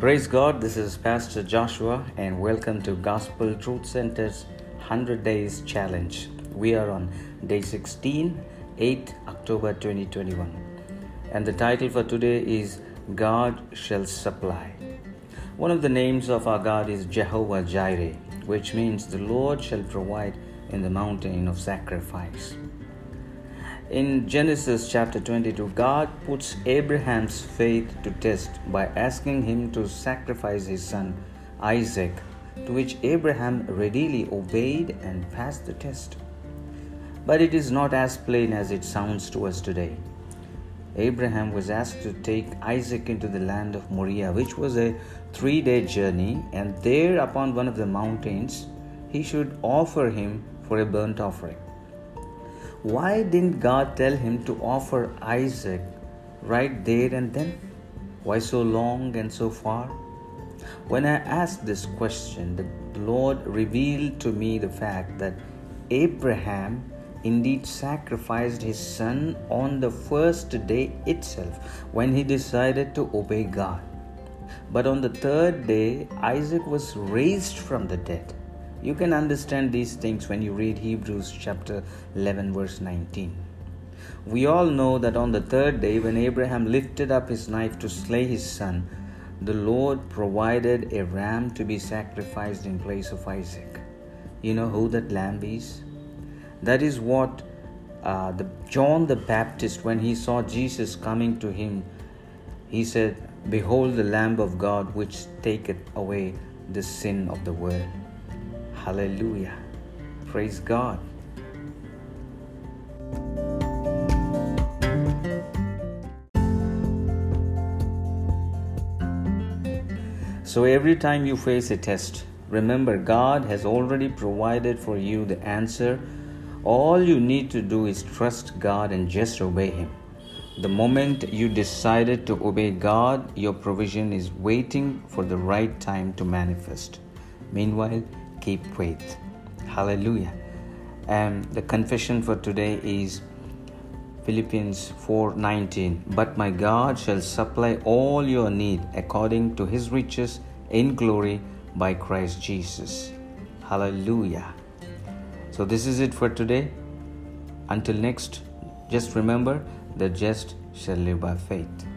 Praise God, this is Pastor Joshua, and welcome to Gospel Truth Center's 100 Days Challenge. We are on day 16, 8 October 2021, and the title for today is God Shall Supply. One of the names of our God is Jehovah Jireh, which means the Lord shall provide in the mountain of sacrifice. In Genesis chapter 22, God puts Abraham's faith to test by asking him to sacrifice his son Isaac, to which Abraham readily obeyed and passed the test. But it is not as plain as it sounds to us today. Abraham was asked to take Isaac into the land of Moriah, which was a three day journey, and there upon one of the mountains he should offer him for a burnt offering. Why didn't God tell him to offer Isaac right there and then? Why so long and so far? When I asked this question, the Lord revealed to me the fact that Abraham indeed sacrificed his son on the first day itself when he decided to obey God. But on the third day, Isaac was raised from the dead. You can understand these things when you read Hebrews chapter 11, verse 19. We all know that on the third day, when Abraham lifted up his knife to slay his son, the Lord provided a ram to be sacrificed in place of Isaac. You know who that lamb is? That is what uh, the, John the Baptist, when he saw Jesus coming to him, he said, Behold the Lamb of God which taketh away the sin of the world. Hallelujah. Praise God. So, every time you face a test, remember God has already provided for you the answer. All you need to do is trust God and just obey Him. The moment you decided to obey God, your provision is waiting for the right time to manifest. Meanwhile, keep faith. Hallelujah. And the confession for today is Philippians 4:19 But my God shall supply all your need according to his riches in glory by Christ Jesus. Hallelujah. So this is it for today. Until next, just remember the just shall live by faith.